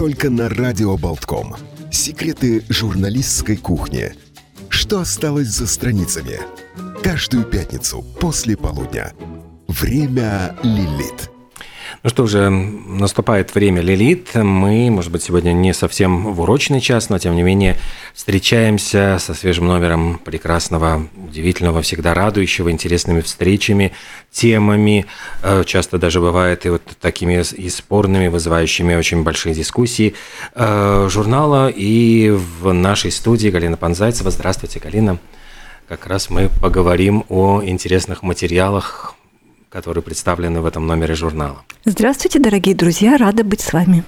только на Радио Болтком. Секреты журналистской кухни. Что осталось за страницами? Каждую пятницу после полудня. Время Лилит. Ну что же, наступает время Лилит. Мы, может быть, сегодня не совсем в урочный час, но тем не менее встречаемся со свежим номером прекрасного, удивительного, всегда радующего, интересными встречами, темами. Э, часто даже бывает и вот такими и спорными, вызывающими очень большие дискуссии э, журнала. И в нашей студии Галина Панзайцева. Здравствуйте, Галина. Как раз мы поговорим о интересных материалах которые представлены в этом номере журнала. Здравствуйте, дорогие друзья, рада быть с вами.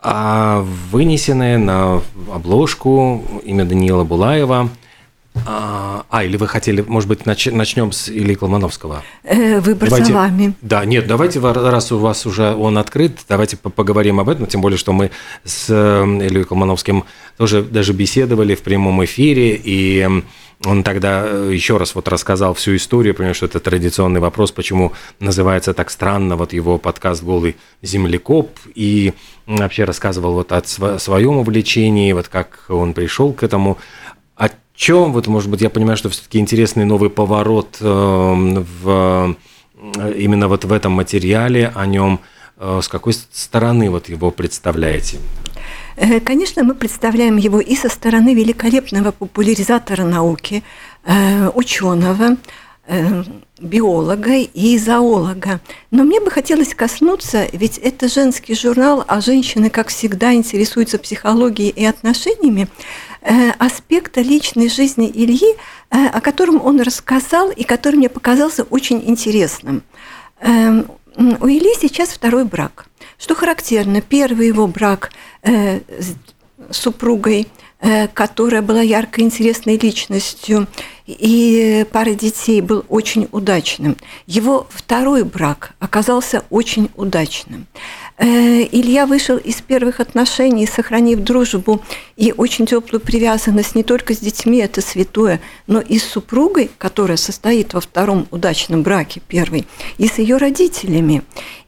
А вынесенное на обложку имя Даниила Булаева. А, а, или вы хотели, может быть, нач, начнем с Ильи Колмановского? Э, выбор давайте, за вами. Да, нет, давайте, раз у вас уже он открыт, давайте поговорим об этом, тем более, что мы с э, Ильей Колмановским тоже даже беседовали в прямом эфире, и он тогда э, еще раз вот рассказал всю историю, понимаю, что это традиционный вопрос, почему называется так странно вот его подкаст «Голый землекоп», и вообще рассказывал вот о своем увлечении, вот как он пришел к этому. Чем, вот, может быть, я понимаю, что все-таки интересный новый поворот эм, в, э, именно вот в этом материале о нем, э, с какой стороны вот его представляете? Э, конечно, мы представляем его и со стороны великолепного популяризатора науки, ученого, биолога и зоолога. Но мне бы хотелось коснуться, ведь это женский журнал, а женщины, как всегда, интересуются психологией и отношениями, аспекта личной жизни Ильи, о котором он рассказал и который мне показался очень интересным. Эм, у Ильи сейчас второй брак – что характерно, первый его брак э, с супругой, э, которая была яркой, интересной личностью, и пара детей был очень удачным. Его второй брак оказался очень удачным. Э, Илья вышел из первых отношений, сохранив дружбу и очень теплую привязанность не только с детьми, это святое, но и с супругой, которая состоит во втором удачном браке, первый, и с ее родителями.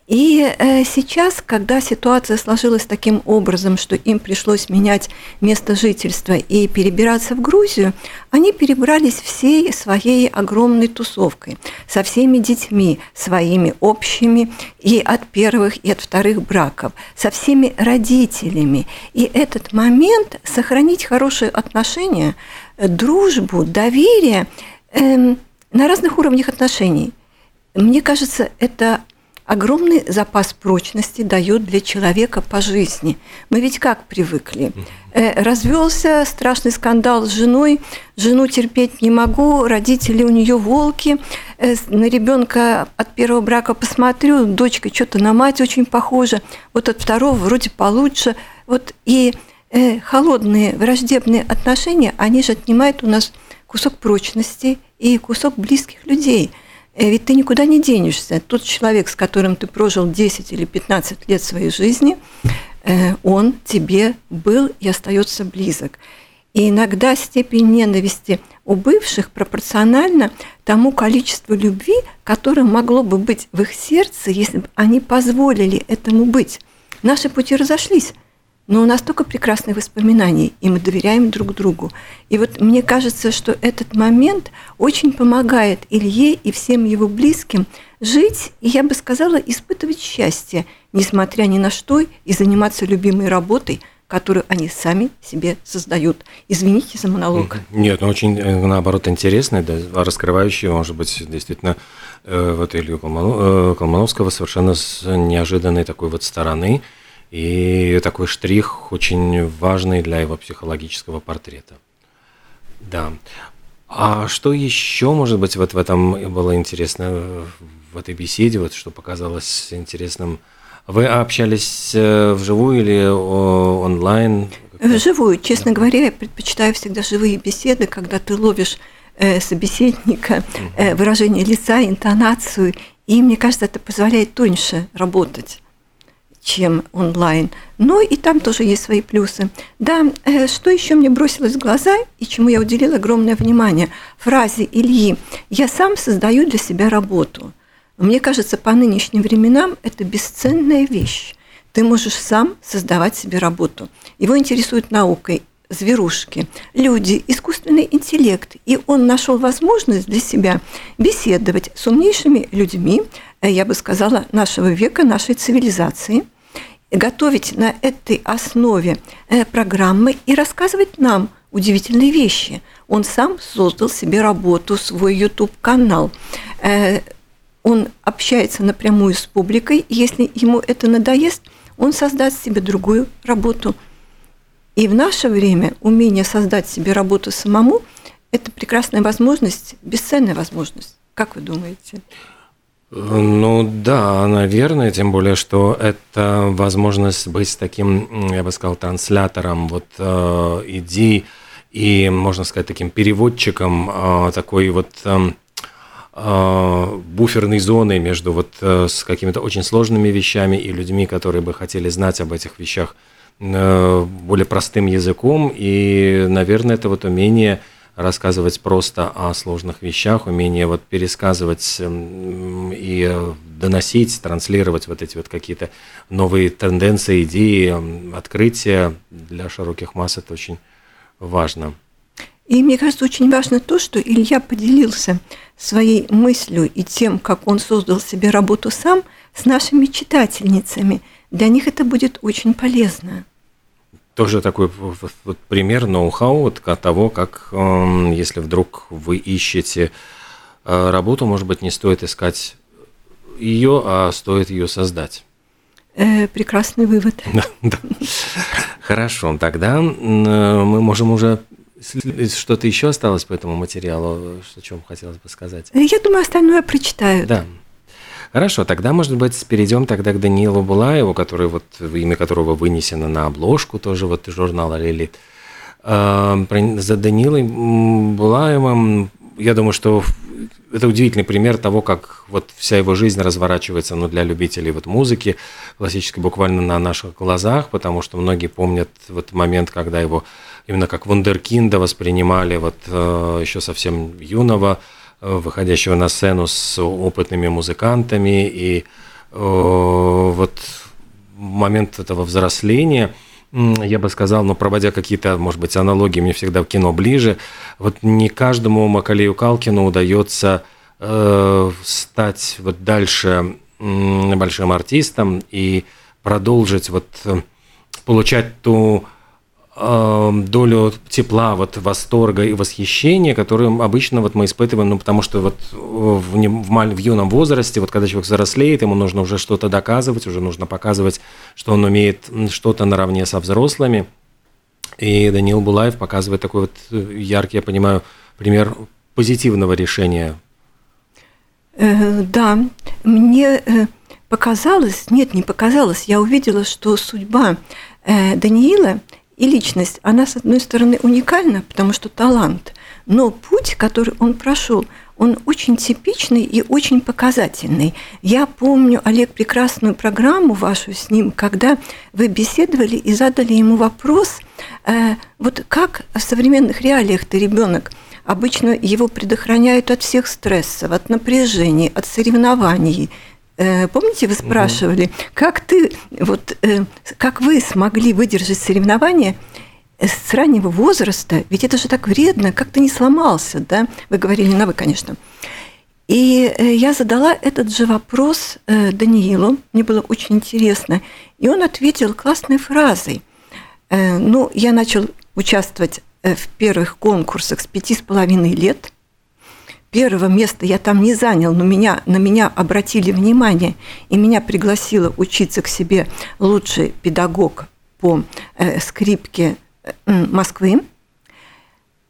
И э, сейчас, когда ситуация сложилась таким образом, что им пришлось менять место жительства и перебираться в Грузию, они перебрались всей своей огромной тусовкой, со всеми детьми своими общими и от первых, и от вторых браков, со всеми родителями. И этот момент сохранить хорошие отношения, дружбу, доверие э, на разных уровнях отношений. Мне кажется, это огромный запас прочности дает для человека по жизни. Мы ведь как привыкли? Э, развелся, страшный скандал с женой, жену терпеть не могу, родители у нее волки, э, на ребенка от первого брака посмотрю, дочка что-то на мать очень похожа, вот от второго вроде получше. Вот и э, холодные враждебные отношения, они же отнимают у нас кусок прочности и кусок близких людей – ведь ты никуда не денешься. Тот человек, с которым ты прожил 10 или 15 лет своей жизни, э, он тебе был и остается близок. И иногда степень ненависти у бывших пропорциональна тому количеству любви, которое могло бы быть в их сердце, если бы они позволили этому быть. Наши пути разошлись. Но у нас только прекрасные воспоминания, и мы доверяем друг другу. И вот мне кажется, что этот момент очень помогает Илье и всем его близким жить, и я бы сказала, испытывать счастье, несмотря ни на что, и заниматься любимой работой, которую они сами себе создают. Извините за монолог. Нет, ну очень, э, наоборот, интересный, да, раскрывающий, может быть, действительно, э, вот Илью э, Колмановского совершенно с неожиданной такой вот стороны – и такой штрих очень важный для его психологического портрета. Да. А что еще, может быть, вот в этом было интересно, в этой беседе, вот что показалось интересным? Вы общались э, вживую или онлайн? Вживую. Честно говоря, я предпочитаю всегда живые беседы, когда ты ловишь э, собеседника, э, выражение лица, интонацию, и мне кажется, это позволяет тоньше работать чем онлайн. Но и там тоже есть свои плюсы. Да, э, что еще мне бросилось в глаза и чему я уделила огромное внимание? Фразе Ильи «Я сам создаю для себя работу». Мне кажется, по нынешним временам это бесценная вещь. Ты можешь сам создавать себе работу. Его интересует наукой, зверушки, люди, искусственный интеллект. И он нашел возможность для себя беседовать с умнейшими людьми, э, я бы сказала, нашего века, нашей цивилизации, готовить на этой основе э, программы и рассказывать нам удивительные вещи. Он сам создал себе работу, свой YouTube-канал. Э, он общается напрямую с публикой, если ему это надоест, он создаст себе другую работу – и в наше время умение создать себе работу самому – это прекрасная возможность, бесценная возможность. Как вы думаете? Ну да, наверное, тем более, что это возможность быть таким, я бы сказал, транслятором. Вот э, идей и, можно сказать, таким переводчиком э, такой вот э, э, буферной зоны между вот э, с какими-то очень сложными вещами и людьми, которые бы хотели знать об этих вещах Э, более простым языком, и, наверное, это вот умение рассказывать просто о сложных вещах, умение вот пересказывать эм, и доносить, транслировать вот эти вот какие-то новые тенденции, идеи, эм, открытия для широких масс, это очень важно. И мне кажется, очень важно то, что Илья поделился своей мыслью и тем, как он создал себе работу сам с нашими читательницами – для них это будет очень полезно. Тоже такой вот пример ноу-хау вот того, как эм, если вдруг вы ищете э, работу, может быть, не стоит искать ее, а стоит ее создать. Э, прекрасный вывод. Да, Хорошо, тогда мы можем уже что-то еще осталось по этому материалу, о чем хотелось бы сказать. Я думаю, остальное прочитаю. Да. Хорошо, тогда, может быть, перейдем тогда к Даниилу Булаеву, который вот, имя которого вынесено на обложку тоже вот журнала «Лилит». А, за Данилой Булаевым, я думаю, что это удивительный пример того, как вот вся его жизнь разворачивается ну, для любителей вот музыки классической буквально на наших глазах, потому что многие помнят вот момент, когда его именно как вундеркинда воспринимали вот э, еще совсем юного, выходящего на сцену с опытными музыкантами. И э, вот момент этого взросления, я бы сказал, но ну, проводя какие-то, может быть, аналогии, мне всегда в кино ближе, вот не каждому Макалею Калкину удается э, стать вот дальше э, большим артистом и продолжить вот э, получать ту долю тепла, вот восторга и восхищения, которым обычно вот мы испытываем, ну, потому что вот в, в, в юном возрасте, вот когда человек взрослеет, ему нужно уже что-то доказывать, уже нужно показывать, что он умеет что-то наравне со взрослыми. И Даниил Булаев показывает такой вот э, яркий, я понимаю, пример позитивного решения. Э, да, мне э, показалось, нет, не показалось, я увидела, что судьба Даниила – и личность, она, с одной стороны, уникальна, потому что талант, но путь, который он прошел, он очень типичный и очень показательный. Я помню, Олег, прекрасную программу вашу с ним, когда вы беседовали и задали ему вопрос, э, вот как в современных реалиях ты ребенок обычно его предохраняют от всех стрессов, от напряжений, от соревнований, помните, вы спрашивали, как ты, вот, э, как вы смогли выдержать соревнования с раннего возраста? Ведь это же так вредно, как ты не сломался, да? Вы говорили на вы, конечно. И э, я задала этот же вопрос Даниилу, мне было очень интересно, и он ответил классной фразой. Ну, я начал участвовать в первых конкурсах с пяти с половиной лет – Первого места я там не занял, но меня, на меня обратили внимание, и меня пригласила учиться к себе лучший педагог по э, скрипке э, Москвы.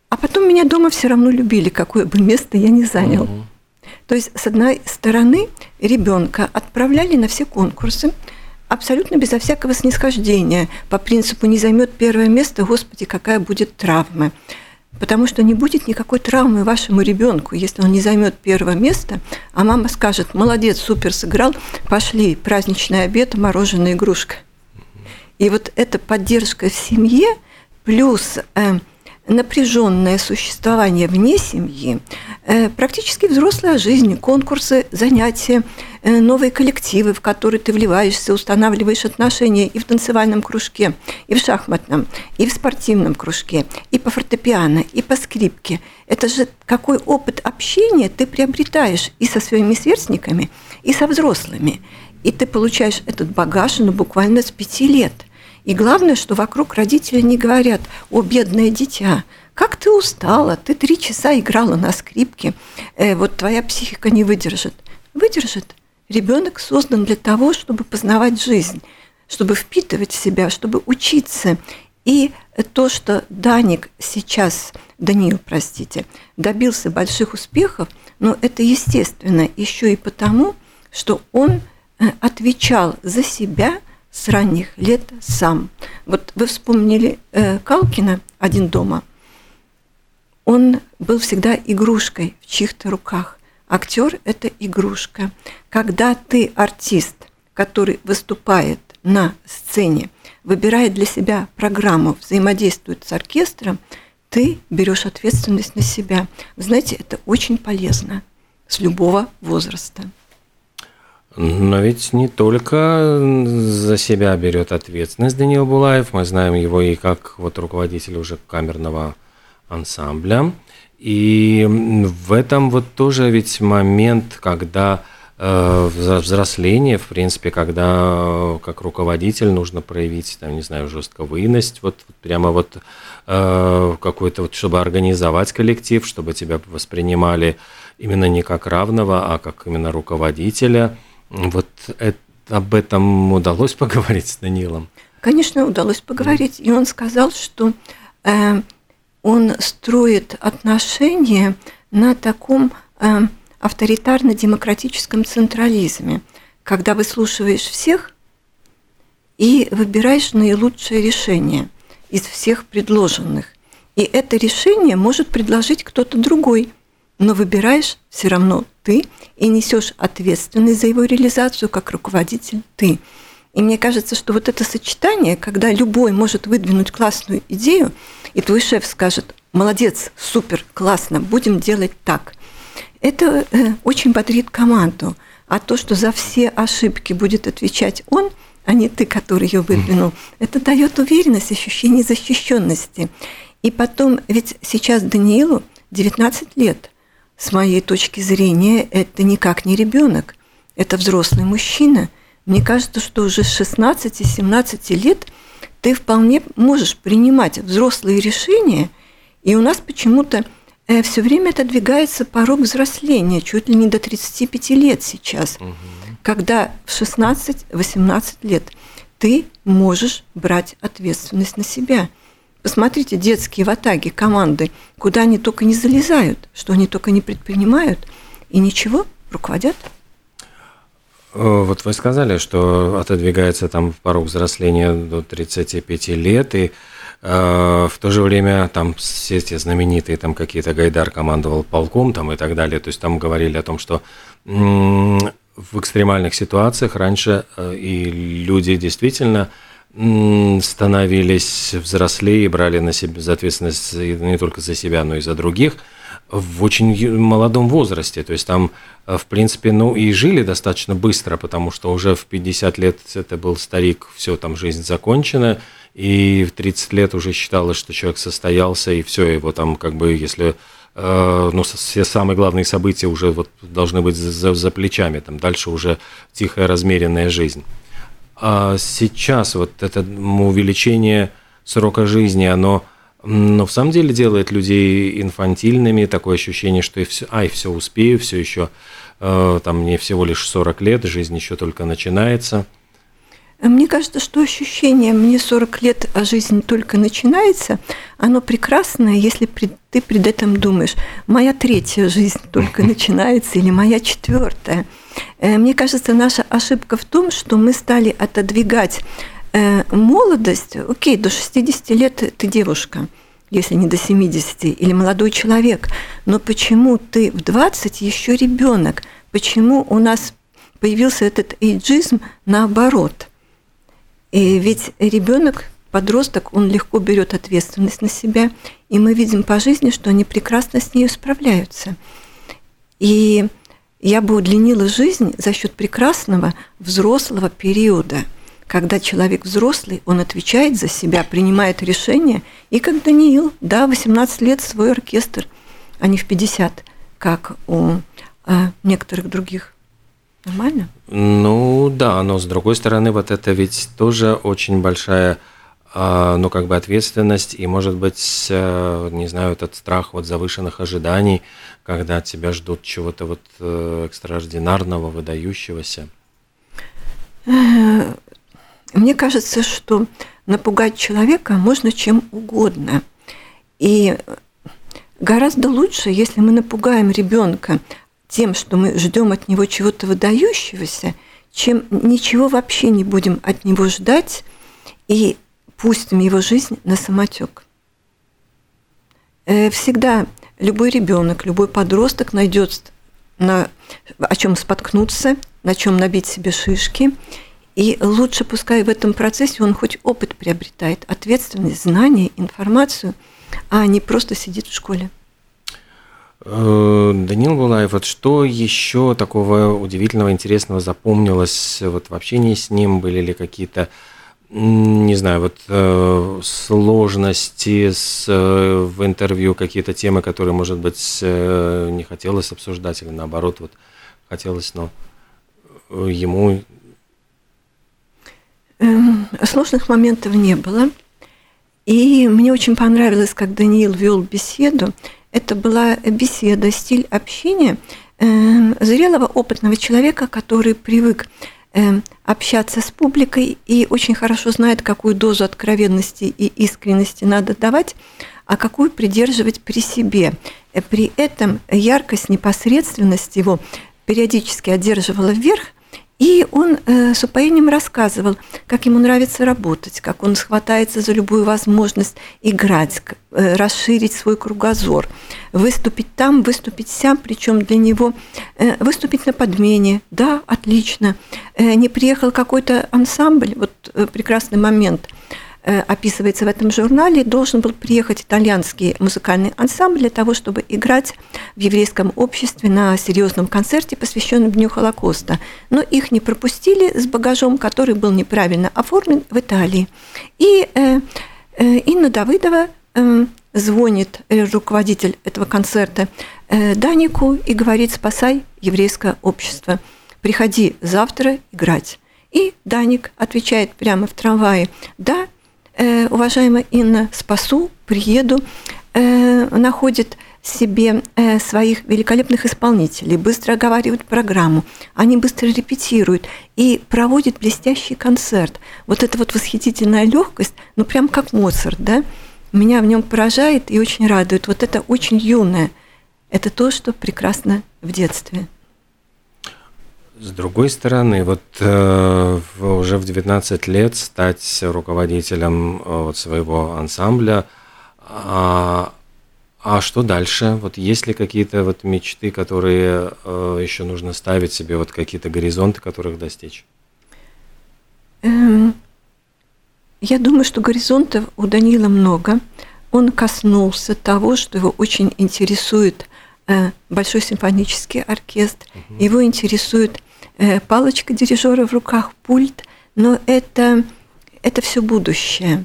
А потом меня дома все равно любили, какое бы место я не занял. Угу. То есть, с одной стороны, ребенка отправляли на все конкурсы, абсолютно безо всякого снисхождения, по принципу «не займет первое место, Господи, какая будет травма». Потому что не будет никакой травмы вашему ребенку, если он не займет первое место, а мама скажет, молодец, супер сыграл, пошли, праздничный обед, мороженое, игрушка. И вот эта поддержка в семье, плюс э, напряженное существование вне семьи, э, практически взрослая жизнь, конкурсы, занятия, э, новые коллективы, в которые ты вливаешься, устанавливаешь отношения и в танцевальном кружке, и в шахматном, и в спортивном кружке, и по фортепиано, и по скрипке. Это же какой опыт общения ты приобретаешь и со своими сверстниками, и со взрослыми. И ты получаешь этот багаж ну, буквально с пяти лет – и главное, что вокруг родители не говорят, о, бедное дитя, как ты устала, ты три часа играла на скрипке, э, вот твоя психика не выдержит. Выдержит. Ребенок создан для того, чтобы познавать жизнь, чтобы впитывать в себя, чтобы учиться. И то, что Даник сейчас, Даниил, простите, добился больших успехов, но это естественно еще и потому, что он э, отвечал за себя с ранних лет сам. Вот вы вспомнили э, Калкина «Один дома». Он был всегда игрушкой в чьих-то руках. Актер – это игрушка. Когда ты артист, который выступает на сцене, выбирает для себя программу, взаимодействует с оркестром, ты берешь ответственность на себя. Знаете, это очень полезно с любого возраста. Но ведь не только за себя берет ответственность Даниил Булаев, мы знаем его и как вот руководитель уже камерного ансамбля. И в этом вот тоже ведь момент, когда э, взросление, в принципе, когда как руководитель нужно проявить, там, не знаю, жестковыйность, вот прямо вот э, какой-то вот, чтобы организовать коллектив, чтобы тебя воспринимали именно не как равного, а как именно руководителя – вот это, об этом удалось поговорить с Данилом? Конечно, удалось поговорить. И он сказал, что э, он строит отношения на таком э, авторитарно-демократическом централизме, когда выслушиваешь всех и выбираешь наилучшее решение из всех предложенных. И это решение может предложить кто-то другой, но выбираешь все равно ты и несешь ответственность за его реализацию как руководитель ты. И мне кажется, что вот это сочетание, когда любой может выдвинуть классную идею, и твой шеф скажет, молодец, супер, классно, будем делать так. Это э, очень бодрит команду. А то, что за все ошибки будет отвечать он, а не ты, который ее выдвинул, это дает уверенность, ощущение защищенности. И потом, ведь сейчас Даниилу 19 лет – с моей точки зрения, это никак не ребенок, это взрослый мужчина. Мне кажется, что уже с 16-17 лет ты вполне можешь принимать взрослые решения, и у нас почему-то э, все время отодвигается порог взросления, чуть ли не до 35 лет сейчас, угу. когда в 16-18 лет ты можешь брать ответственность на себя – Посмотрите, детские в атаге команды, куда они только не залезают, что они только не предпринимают, и ничего, руководят. Э, вот вы сказали, что отодвигается там порог взросления до 35 лет, и э, в то же время там все эти знаменитые там какие-то Гайдар командовал полком там и так далее, то есть там говорили о том, что в экстремальных ситуациях раньше э, и люди действительно становились взрослее и брали на себя ответственность не только за себя, но и за других в очень молодом возрасте. То есть там, э, в принципе, ну и жили достаточно быстро, потому что уже в 50 лет это был старик, все, там жизнь закончена, и в 30 лет уже считалось, что человек состоялся, и все, его там как бы, если э, ну, все самые главные события уже вот должны быть за, за плечами, там дальше уже тихая размеренная жизнь. А сейчас вот это увеличение срока жизни, оно но в самом деле делает людей инфантильными, такое ощущение, что и все, ай, все успею, все еще, э, там мне всего лишь 40 лет, жизнь еще только начинается. Мне кажется, что ощущение «мне 40 лет, а жизнь только начинается», оно прекрасное, если ты пред этим думаешь «моя третья жизнь только начинается» или «моя четвертая». Э, мне кажется, наша ошибка в том, что мы стали отодвигать э, молодость. Окей, до 60 лет ты девушка, если не до 70, или молодой человек. Но почему ты в 20 еще ребенок? Почему у нас появился этот эйджизм наоборот? И ведь ребенок подросток, он легко берет ответственность на себя, и мы видим по жизни, что они прекрасно с ней справляются. И я бы удлинила жизнь за счет прекрасного взрослого периода, когда человек взрослый, он отвечает за себя, принимает решения, и как Даниил, да, 18 лет свой оркестр, а не в 50, как у а, некоторых других. Нормально? Ну да, но с другой стороны, вот это ведь тоже очень большая ну, как бы ответственность и, может быть, э, не знаю, этот страх вот завышенных ожиданий, когда тебя ждут чего-то вот э, экстраординарного, выдающегося? Э, мне кажется, что напугать человека можно чем угодно. И гораздо лучше, если мы напугаем ребенка тем, что мы ждем от него чего-то выдающегося, чем ничего вообще не будем от него ждать и пустим его жизнь на самотек. Всегда любой ребенок, любой подросток найдет на о чем споткнуться, на чем набить себе шишки. И лучше пускай в этом процессе он хоть опыт приобретает, ответственность, знания, информацию, а не просто сидит в школе. Э, Данил Булаев, вот что еще такого удивительного, интересного запомнилось вот в общении с ним? Были ли какие-то не знаю, вот э, сложности с, э, в интервью, какие-то темы, которые, может быть, э, не хотелось обсуждать, или наоборот, вот хотелось, но э, ему... Эм, сложных моментов не было. И мне очень понравилось, как Даниил вел беседу. Это была беседа, стиль общения э, зрелого, опытного человека, который привык общаться с публикой и очень хорошо знает, какую дозу откровенности и искренности надо давать, а какую придерживать при себе. Э, при этом яркость, непосредственность его периодически одерживала вверх, и он э, с упоением рассказывал, как ему нравится работать, как он схватается за любую возможность играть, э, расширить свой кругозор, выступить там, выступить сям, причем для него э, выступить на подмене, да, отлично. Э, не приехал какой-то ансамбль, вот прекрасный момент – описывается в этом журнале, должен был приехать итальянский музыкальный ансамбль для того, чтобы играть в еврейском обществе на серьезном концерте, посвященном Дню Холокоста. Но их не пропустили с багажом, который был неправильно оформлен в Италии. И э, э, Инна Давыдова э, звонит э, руководитель этого концерта э, Данику и говорит, спасай еврейское общество, приходи завтра играть. И Даник отвечает прямо в трамвае, да, э, уважаемая Инна, спасу, приеду, э, находит себе э, своих великолепных исполнителей, быстро оговаривают программу, они быстро репетируют и проводят блестящий концерт. Вот эта вот восхитительная легкость, ну прям как Моцарт, да, меня в нем поражает и очень радует. Вот это очень юное, это то, что прекрасно в детстве. С другой стороны, вот э, уже в 19 лет стать руководителем э, вот, своего ансамбля, а, а что дальше? Вот есть ли какие-то вот мечты, которые э, еще нужно ставить себе, вот какие-то горизонты, которых достичь? Эм, я думаю, что горизонтов у Данила много. Он коснулся того, что его очень интересует э, большой симфонический оркестр, угу. его интересует палочка дирижера в руках, пульт, но это, это все будущее.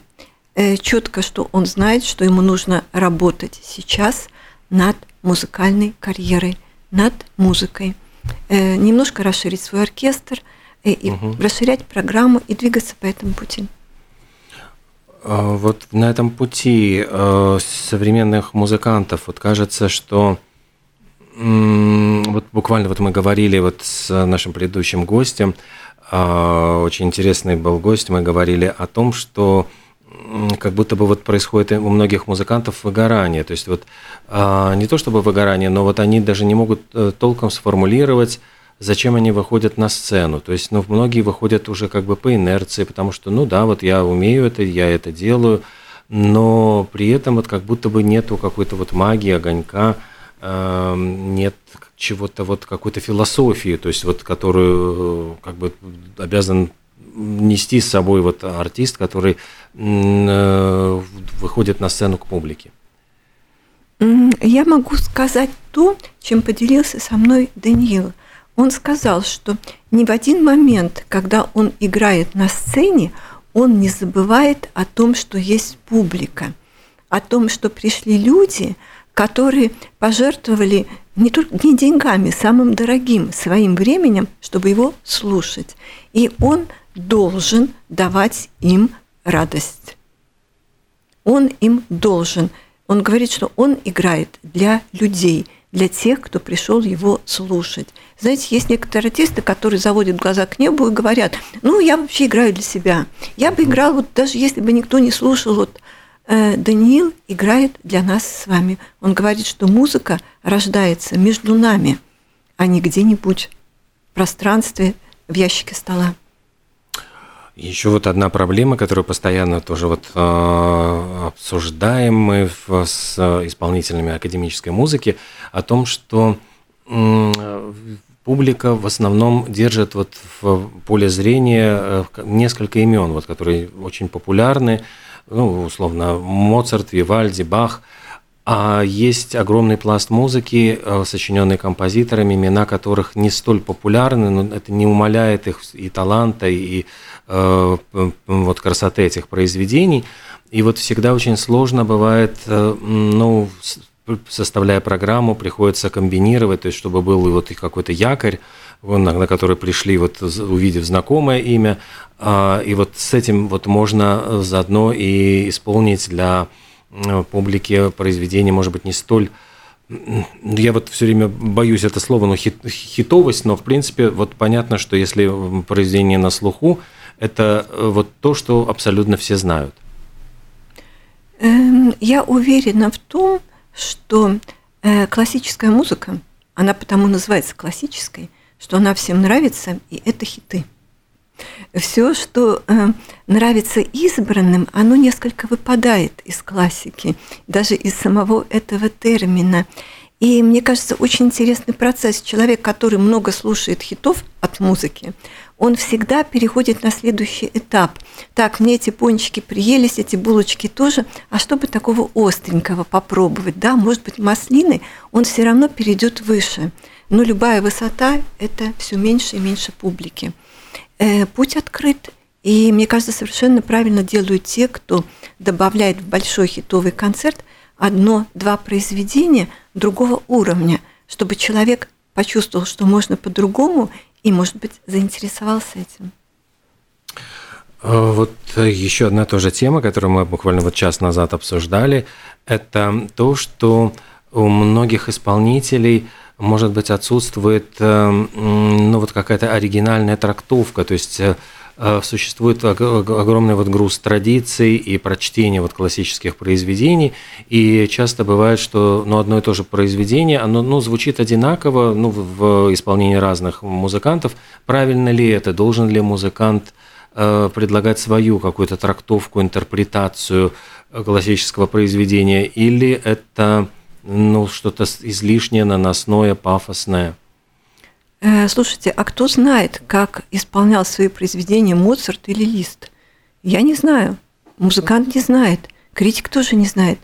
Э, Четко, что он знает, что ему нужно работать сейчас над музыкальной карьерой, над музыкой. Э, немножко расширить свой оркестр, и угу. расширять программу и двигаться по этому пути. А вот на этом пути современных музыкантов, вот кажется, что вот буквально вот мы говорили вот с нашим предыдущим гостем, а, очень интересный был гость, мы говорили о том, что как будто бы вот происходит у многих музыкантов выгорание. То есть вот а, не то чтобы выгорание, но вот они даже не могут э, толком сформулировать, зачем они выходят на сцену. То есть, ну, многие выходят уже как бы по инерции, потому что, ну да, вот я умею это, я это делаю, но при этом вот как будто бы нету какой-то вот магии, огонька, нет чего-то вот какой-то философии, то есть вот которую э, как бы обязан нести с собой вот артист, который э, выходит на сцену к публике? Я могу сказать то, чем поделился со мной Даниил. Он сказал, что ни в один момент, когда он играет на сцене, он не забывает о том, что есть публика, о том, что пришли люди, которые пожертвовали не только не деньгами, самым дорогим своим временем, чтобы его слушать. И он должен давать им радость. Он им должен. Он говорит, что он играет для людей, для тех, кто пришел его слушать. Знаете, есть некоторые артисты, которые заводят глаза к небу и говорят, ну, я вообще играю для себя. Я бы играл, вот даже если бы никто не слушал, вот Даниил играет для нас с вами. Он говорит, что музыка рождается между нами, а не где-нибудь в пространстве, в ящике стола. Еще вот одна проблема, которую постоянно тоже вот э, обсуждаем мы в, с исполнителями академической музыки, о том, что э, публика в основном держит вот в поле зрения э, несколько имен, вот, которые очень популярны, ну, условно, Моцарт, Вивальди, Бах – а есть огромный пласт музыки, э, сочиненный композиторами, имена которых не столь популярны, но это не умаляет их и таланта, и э, вот красоты этих произведений. И вот всегда очень сложно бывает, э, ну, составляя программу, приходится комбинировать, то есть чтобы был вот какой-то якорь, на который пришли, вот увидев знакомое имя, а, и вот с этим вот можно заодно и исполнить для Э, публике произведение, может быть, не столь я вот все время боюсь это слово, но хит, хитовость, но в принципе вот понятно, что если произведение на слуху, это э, вот то, что абсолютно все знают. Эм, я уверена в том, что э, классическая музыка, она потому называется классической, что она всем нравится, и это хиты все, что э, нравится избранным, оно несколько выпадает из классики, даже из самого этого термина. И мне кажется, очень интересный процесс. Человек, который много слушает хитов от музыки, он всегда переходит на следующий этап. Так, мне эти пончики приелись, эти булочки тоже, а чтобы такого остренького попробовать, да, может быть, маслины, он все равно перейдет выше. Но любая высота – это все меньше и меньше публики. Э, путь открыт. И мне кажется, совершенно правильно делают те, кто добавляет в большой хитовый концерт одно-два произведения другого уровня, чтобы человек почувствовал, что можно по-другому, и, может быть, заинтересовался этим. А, вот еще одна тоже тема, которую мы буквально вот час назад обсуждали, это то, что у многих исполнителей – может быть, отсутствует э, ну, вот какая-то оригинальная трактовка, то есть э, э, существует огромный вот груз традиций и прочтения вот классических произведений, и часто бывает, что ну, одно и то же произведение, оно ну, звучит одинаково ну, в исполнении разных музыкантов. Правильно ли это? Должен ли музыкант предлагать свою какую-то трактовку, интерпретацию классического произведения, или это ну, что-то излишнее, наносное, пафосное. Э, слушайте, а кто знает, как исполнял свои произведения Моцарт или Лист? Я не знаю. Музыкант не знает. Критик тоже не знает.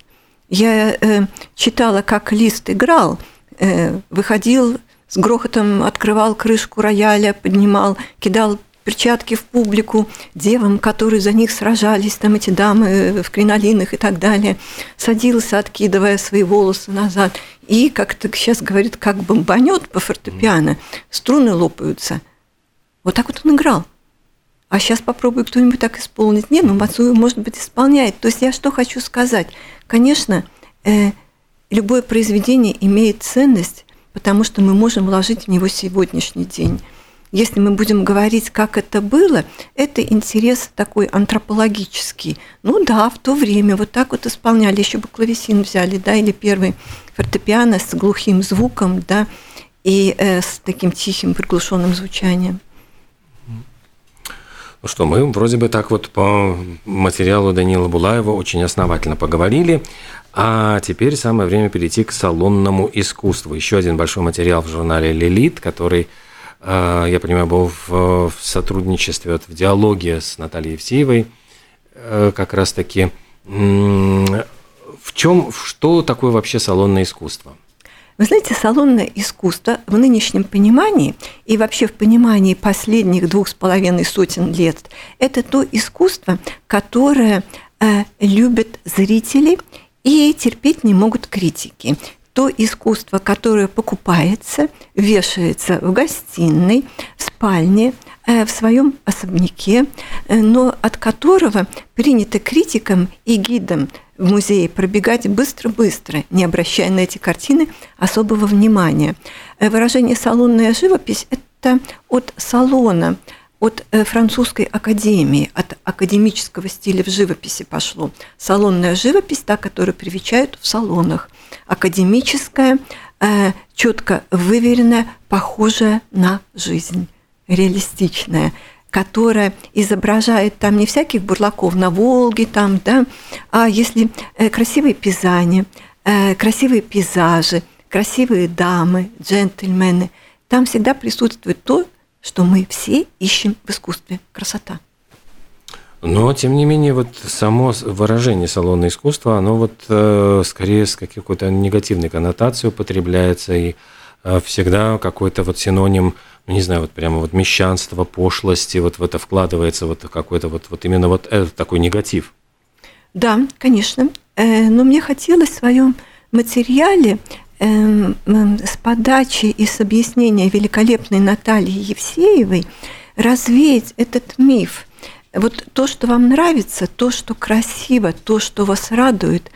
Я э, читала, как Лист играл, э, выходил с грохотом, открывал крышку рояля, поднимал, кидал перчатки в публику, девам, которые за них сражались, там эти дамы в кринолинах и так далее, садился, откидывая свои волосы назад, и, как то сейчас говорит, как бомбанет по фортепиано, струны лопаются. Вот так вот он играл. А сейчас попробуй кто-нибудь так исполнить. Не, ну Мацуев, может быть, исполняет. То есть я что хочу сказать? Конечно, э, любое произведение имеет ценность, потому что мы можем вложить в него сегодняшний день. Если мы будем говорить, как это было, это интерес такой антропологический. Ну да, в то время вот так вот исполняли, еще бы клавесин взяли, да, или первый фортепиано с глухим звуком, да, и э, с таким тихим приглушенным звучанием. Ну что, мы вроде бы так вот по материалу Данила Булаева очень основательно поговорили. А теперь самое время перейти к салонному искусству. Еще один большой материал в журнале «Лилит», который я понимаю, был в, в сотрудничестве, вот, в диалоге с Натальей Евсеевой, как раз-таки. В чем, что такое вообще салонное искусство? Вы знаете, салонное искусство в нынешнем понимании и вообще в понимании последних двух с половиной сотен лет – это то искусство, которое э, любят зрители и терпеть не могут критики. То искусство, которое покупается, вешается в гостиной, в спальне, э, в своем особняке, э, но от которого принято критикам и гидам в музее пробегать быстро-быстро, не обращая на эти картины особого внимания. Э, выражение «салонная живопись» – это от салона, от э, французской академии, от академического стиля в живописи пошло. Салонная живопись, та, которую привечают в салонах. Академическая, э, четко выверенная, похожая на жизнь, реалистичная – которая изображает там не всяких бурлаков на Волге, там, да, а если э, красивые пейзани, э, красивые пейзажи, красивые дамы, джентльмены, там всегда присутствует то, что мы все ищем в искусстве – красота. Но, тем не менее, вот само выражение салонное искусство, оно вот э, скорее с какой-то негативной коннотацией употребляется, и э, всегда какой-то вот синоним – ну, не знаю, вот прямо вот мещанство, пошлости, вот в это вкладывается вот какой-то вот, вот именно вот этот такой негатив. Да, конечно. Э, но мне хотелось в своем материале с подачи и с объяснения великолепной Натальи Евсеевой развеять этот миф. Вот то, что вам нравится, то, что красиво, то, что вас радует,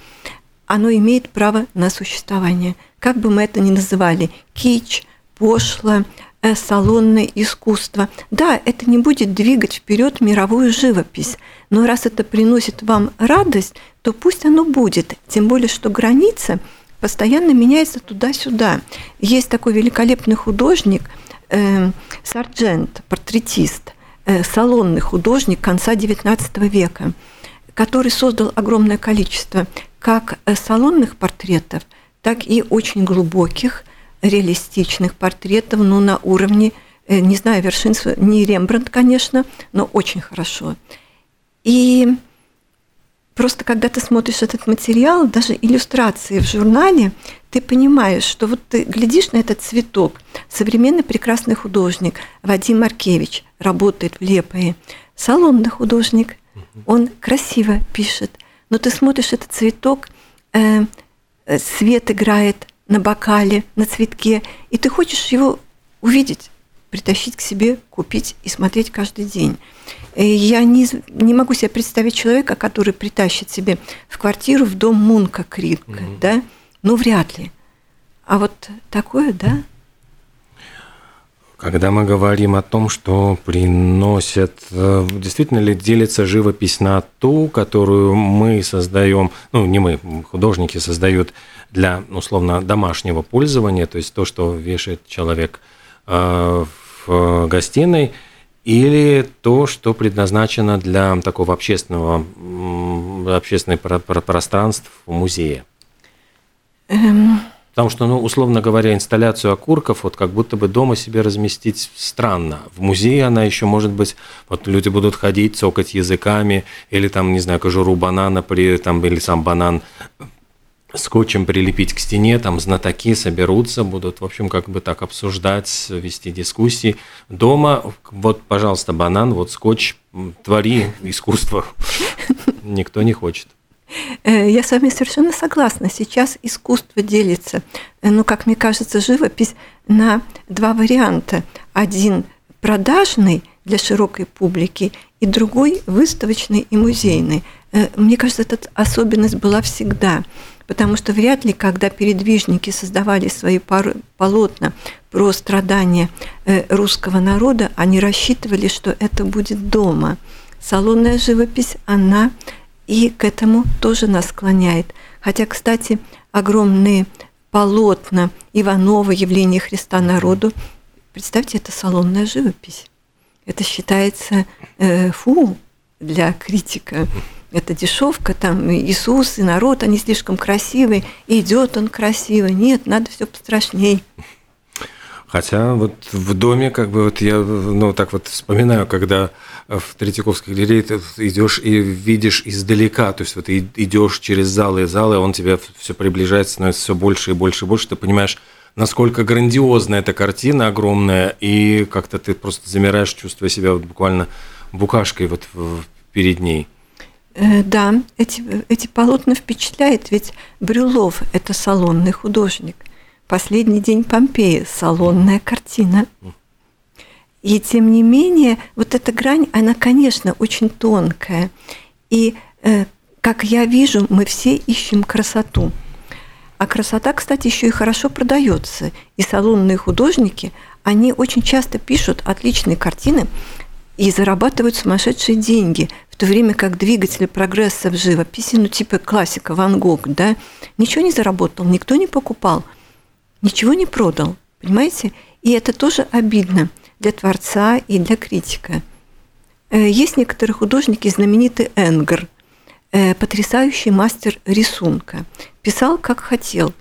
оно имеет право на существование. Как бы мы это ни называли, кич, пошло, Э, салонное искусство. Да, это не будет двигать вперед мировую живопись, но раз это приносит вам радость, то пусть оно будет. Тем более, что граница постоянно меняется туда-сюда. Есть такой великолепный художник, э, Сарджент, портретист, э, салонный художник конца XIX века, который создал огромное количество как э, салонных портретов, так и очень глубоких – реалистичных портретов, но на уровне, э, не знаю, вершинства, не Рембрандт, конечно, но очень хорошо. И просто когда ты смотришь этот материал, даже иллюстрации в журнале, ты понимаешь, что вот ты глядишь на этот цветок, современный прекрасный художник Вадим Маркевич работает в Лепое, салонный художник, он красиво пишет, но ты смотришь этот цветок, э, э свет играет, на бокале, на цветке, и ты хочешь его увидеть, притащить к себе, купить и смотреть каждый день. И я не, не могу себе представить человека, который притащит себе в квартиру, в дом Мунка Критка, mm-hmm. да? Ну, вряд ли. А вот такое, да? Когда мы говорим о том, что приносят, э, действительно ли делится живопись на ту, которую мы создаем, ну не мы, художники создают для, условно, домашнего пользования, то есть то, что вешает человек э, в гостиной, или то, что предназначено для такого общественного, общественного пространства в музее? Эм... Потому что, ну, условно говоря, инсталляцию окурков вот как будто бы дома себе разместить странно. В музее она еще может быть, вот люди будут ходить, цокать языками, или там, не знаю, кожуру банана, при, там, или сам банан скотчем прилепить к стене, там знатоки соберутся, будут, в общем, как бы так обсуждать, вести дискуссии. Дома, вот, пожалуйста, банан, вот скотч, твори искусство. Никто не хочет. Э, я с вами совершенно согласна. Сейчас искусство делится, э, ну, как мне кажется, живопись на два варианта. Один продажный для широкой публики и другой выставочный и музейный. Э, мне кажется, эта особенность была всегда – потому что вряд ли, когда передвижники создавали свои полотна про страдания э, русского народа, они рассчитывали, что это будет дома. Салонная живопись, она и к этому тоже нас склоняет. Хотя, кстати, огромные полотна Иванова «Явление Христа народу», представьте, это салонная живопись. Это считается э, фу для критика это дешевка, там Иисус и народ, они слишком красивые, идет он красиво. Нет, надо все пострашней. Хотя вот в доме, как бы вот я, ну, так вот вспоминаю, когда в Третьяковской галерее ты идешь и видишь издалека, то есть вот идешь через залы и залы, он тебе все приближается, становится все больше и больше и больше, ты понимаешь, насколько грандиозна эта картина огромная, и как-то ты просто замираешь, чувствуя себя вот буквально букашкой вот перед ней. Э, да, эти, эти полотна впечатляют, ведь Брюлов – это салонный художник – Последний день Помпеи, салонная картина. И тем не менее, вот эта грань, она, конечно, очень тонкая. И, э, как я вижу, мы все ищем красоту. А красота, кстати, еще и хорошо продается. И салонные художники, они очень часто пишут отличные картины и зарабатывают сумасшедшие деньги, то время как двигатели прогресса в живописи, ну типа классика Ван Гог, да, ничего не заработал, никто не покупал – ничего не продал, понимаете? И это тоже обидно для творца и для критика. Э, есть некоторые художники, знаменитый Энгер, э, потрясающий мастер рисунка. Писал, как хотел.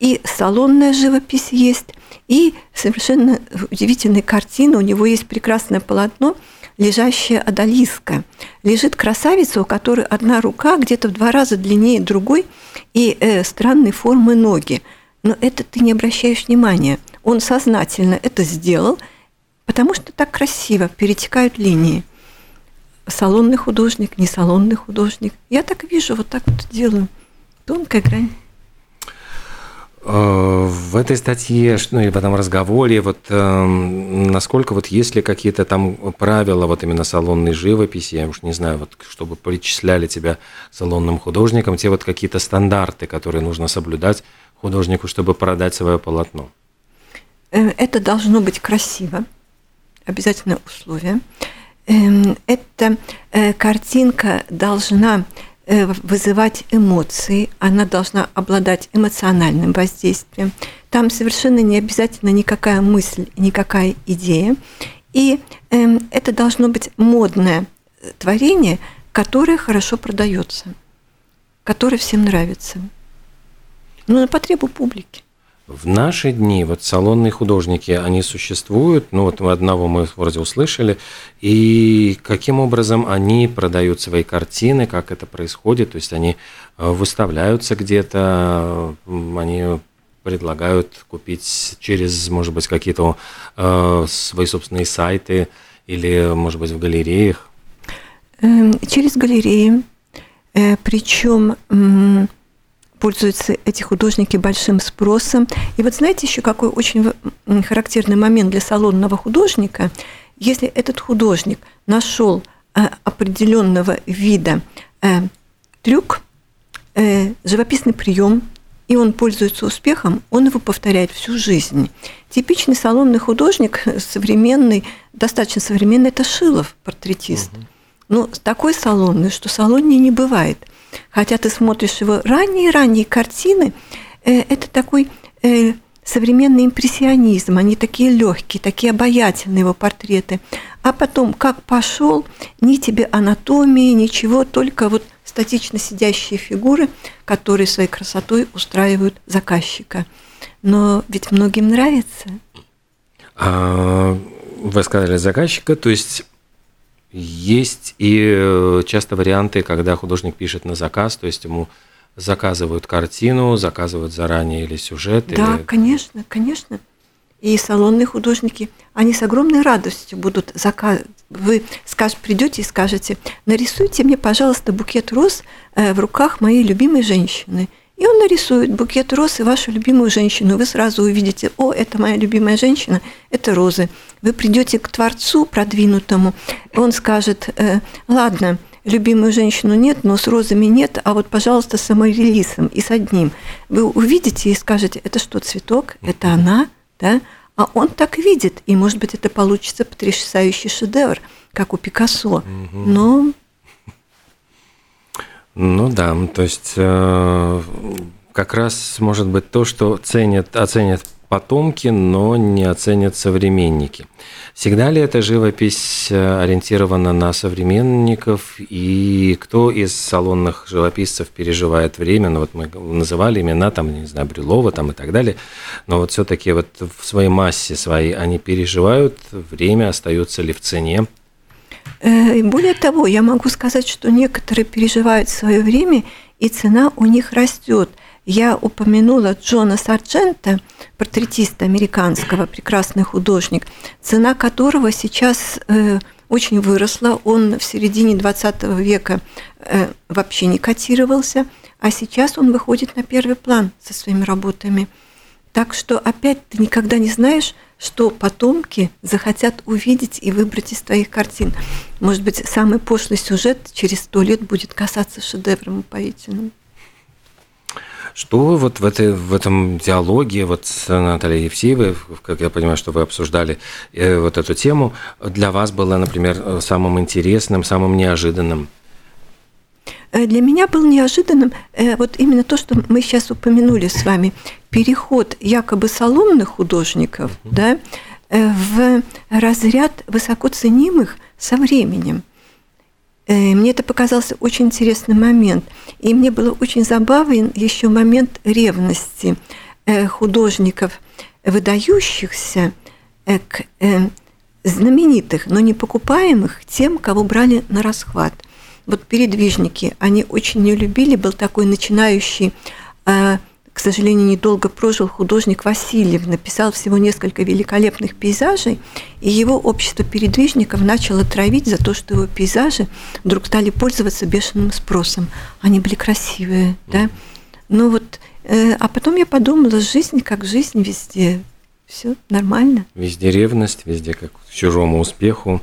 И салонная живопись есть, и совершенно удивительные картины. У него есть прекрасное полотно, лежащая одолиска. Лежит красавица, у которой одна рука где-то в два раза длиннее другой и э, странной формы ноги – но это ты не обращаешь внимания. Он сознательно это сделал, потому что так красиво перетекают линии. Салонный художник, не салонный художник. Я так вижу, вот так вот делаю. Тонкая грань. Э, в этой статье, ну и в этом разговоре, вот э, насколько вот есть ли какие-то там правила вот именно салонной живописи, я уж не знаю, вот чтобы причисляли тебя салонным художником, те вот какие-то стандарты, которые нужно соблюдать художнику, чтобы продать свое полотно? Э, это должно быть красиво, обязательное условие. Эм, эта э, картинка должна вызывать эмоции, она должна обладать эмоциональным воздействием. Там совершенно не обязательно никакая мысль, никакая идея. И эм, это должно быть модное творение, которое хорошо продается, которое всем нравится ну, на потребу публики. В наши дни вот салонные художники, они существуют, ну вот одного мы вроде услышали, и каким образом они продают свои картины, как это происходит, то есть они э, выставляются где-то, они предлагают купить через, может быть, какие-то э, свои собственные сайты или, может быть, в галереях? Эм, через галереи, э, причем пользуются эти художники большим спросом. И вот знаете еще какой очень характерный момент для салонного художника, если этот художник нашел э, определенного вида э, трюк, э, живописный прием, и он пользуется успехом, он его повторяет всю жизнь. Типичный салонный художник, современный, достаточно современный, это Шилов, портретист. Угу. Ну, такой салонный, что салоннее не бывает – Хотя ты смотришь его ранние-ранние картины, э, это такой э, современный импрессионизм, они такие легкие, такие обаятельные его портреты. А потом, как пошел, ни тебе анатомии, ничего, только вот статично сидящие фигуры, которые своей красотой устраивают заказчика. Но ведь многим нравится. А, вы сказали заказчика, то есть есть и э, часто варианты, когда художник пишет на заказ, то есть ему заказывают картину, заказывают заранее или сюжет. Да, или... конечно, конечно. И салонные художники, они с огромной радостью будут заказывать. Вы скаж, придете и скажете, нарисуйте мне, пожалуйста, букет роз э, в руках моей любимой женщины. И он нарисует букет роз и вашу любимую женщину. Вы сразу увидите, о, это моя любимая женщина, это розы. Вы придете к Творцу продвинутому, он скажет, э, ладно, любимую женщину нет, но с розами нет, а вот, пожалуйста, с саморелисом и с одним. Вы увидите и скажете, это что, цветок? Это она? Да? А он так видит, и, может быть, это получится потрясающий шедевр, как у Пикассо. Но ну да, то есть э, как раз может быть то, что ценят, оценят потомки, но не оценят современники. Всегда ли эта живопись э, ориентирована на современников, и кто из салонных живописцев переживает время? Ну вот мы называли имена, там, не знаю, Брюлова там и так далее, но вот все-таки вот в своей массе своей они переживают время, остается ли в цене? Э, более того, я могу сказать, что некоторые переживают свое время, и цена у них растет – я упомянула Джона Сарджента, портретиста американского, прекрасный художник, цена которого сейчас э, очень выросла. Он в середине 20 века э, вообще не котировался, а сейчас он выходит на первый план со своими работами. Так что опять ты никогда не знаешь, что потомки захотят увидеть и выбрать из твоих картин. Может быть, самый пошлый сюжет через сто лет будет касаться шедевра упоительным. Что вот в, этой, в этом диалоге вот с Натальей Евсеевой, как я понимаю, что вы обсуждали э, вот эту тему, для вас было, например, самым интересным, самым неожиданным? Э, для меня был неожиданным э, вот именно то, что мы сейчас упомянули с вами, переход якобы салонных художников да, в разряд высоко ценимых со временем. Э, мне это показался очень интересный момент. И мне было очень забавен еще момент ревности э, художников, выдающихся э, к знаменитых, но не покупаемых тем, кого брали на расхват. Вот передвижники, они очень не любили, был такой начинающий к сожалению, недолго прожил художник Васильев, написал всего несколько великолепных пейзажей, и его общество передвижников начало травить за то, что его пейзажи вдруг стали пользоваться бешеным спросом. Они были красивые, да. Ну вот, э, а потом я подумала, жизнь как жизнь везде, все нормально. Везде ревность, везде как к чужому успеху.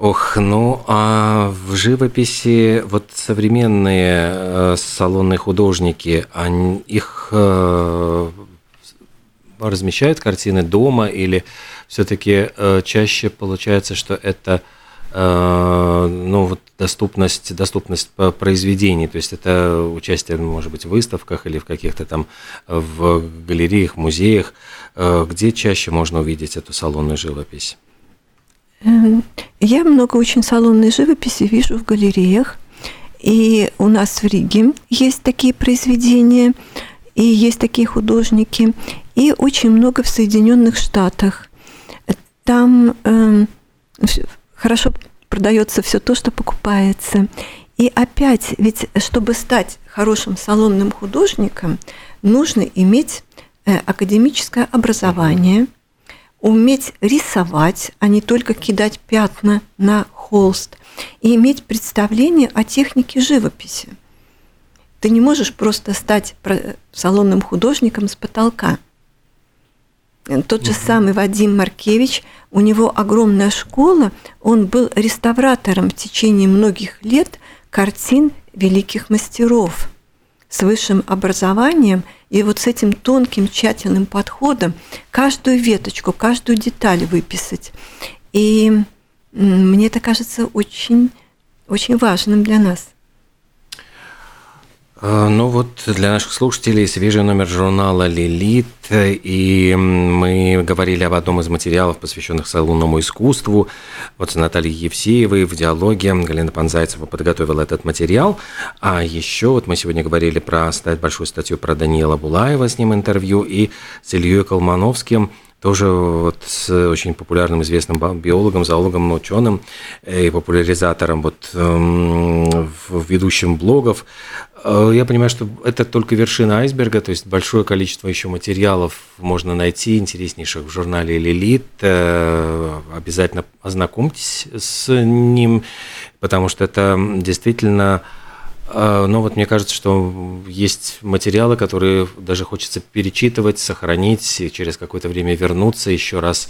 Ох, ну а в живописи вот современные э, салонные художники, они, их э, размещают картины дома или все-таки э, чаще получается, что это э, ну вот доступность, доступность произведений, то есть это участие, может быть, в выставках или в каких-то там в галереях, музеях, э, где чаще можно увидеть эту салонную живопись? Эм, я много очень салонной живописи вижу в галереях. И у нас в Риге есть такие произведения, и есть такие художники, и очень много в Соединенных Штатах. Там э, хорошо продается все то, что покупается. И опять, ведь чтобы стать хорошим салонным художником, нужно иметь э, академическое образование – уметь рисовать, а не только кидать пятна на холст, и иметь представление о технике живописи. Ты не можешь просто стать салонным художником с потолка. Тот же самый Вадим Маркевич, у него огромная школа, он был реставратором в течение многих лет картин великих мастеров с высшим образованием – и вот с этим тонким, тщательным подходом каждую веточку, каждую деталь выписать. И мне это кажется очень, очень важным для нас. А, ну вот для наших слушателей свежий номер журнала «Лилит», и мы говорили об одном из материалов, посвященных салонному искусству. Вот с Натальей Евсеевой в диалоге Галина Панзайцева подготовила этот материал. А еще вот мы сегодня говорили про большую статью про Даниила Булаева, с ним интервью, и с Ильей Колмановским – тоже вот с очень популярным известным биологом, зоологом, ученым и популяризатором, вот эм, ведущим блогов. Э, я понимаю, что это только вершина айсберга, то есть большое количество еще материалов можно найти, интереснейших в журнале «Лилит». Э, обязательно ознакомьтесь с ним, потому что это действительно но вот мне кажется, что есть материалы, которые даже хочется перечитывать, сохранить, и через какое-то время вернуться, еще раз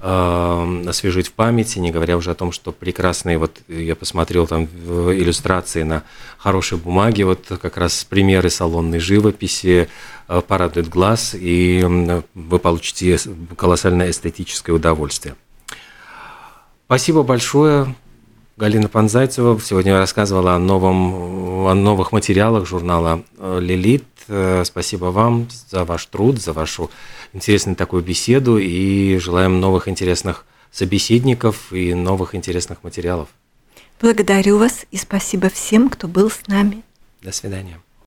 э, освежить в памяти, не говоря уже о том, что прекрасные, вот я посмотрел там иллюстрации на хорошей бумаге, вот как раз примеры салонной живописи, э, порадует глаз, и вы получите колоссальное эстетическое удовольствие. Спасибо большое. Галина Панзайцева сегодня рассказывала о, новом, о новых материалах журнала «Лилит». Спасибо вам за ваш труд, за вашу интересную такую беседу и желаем новых интересных собеседников и новых интересных материалов. Благодарю вас и спасибо всем, кто был с нами. До свидания.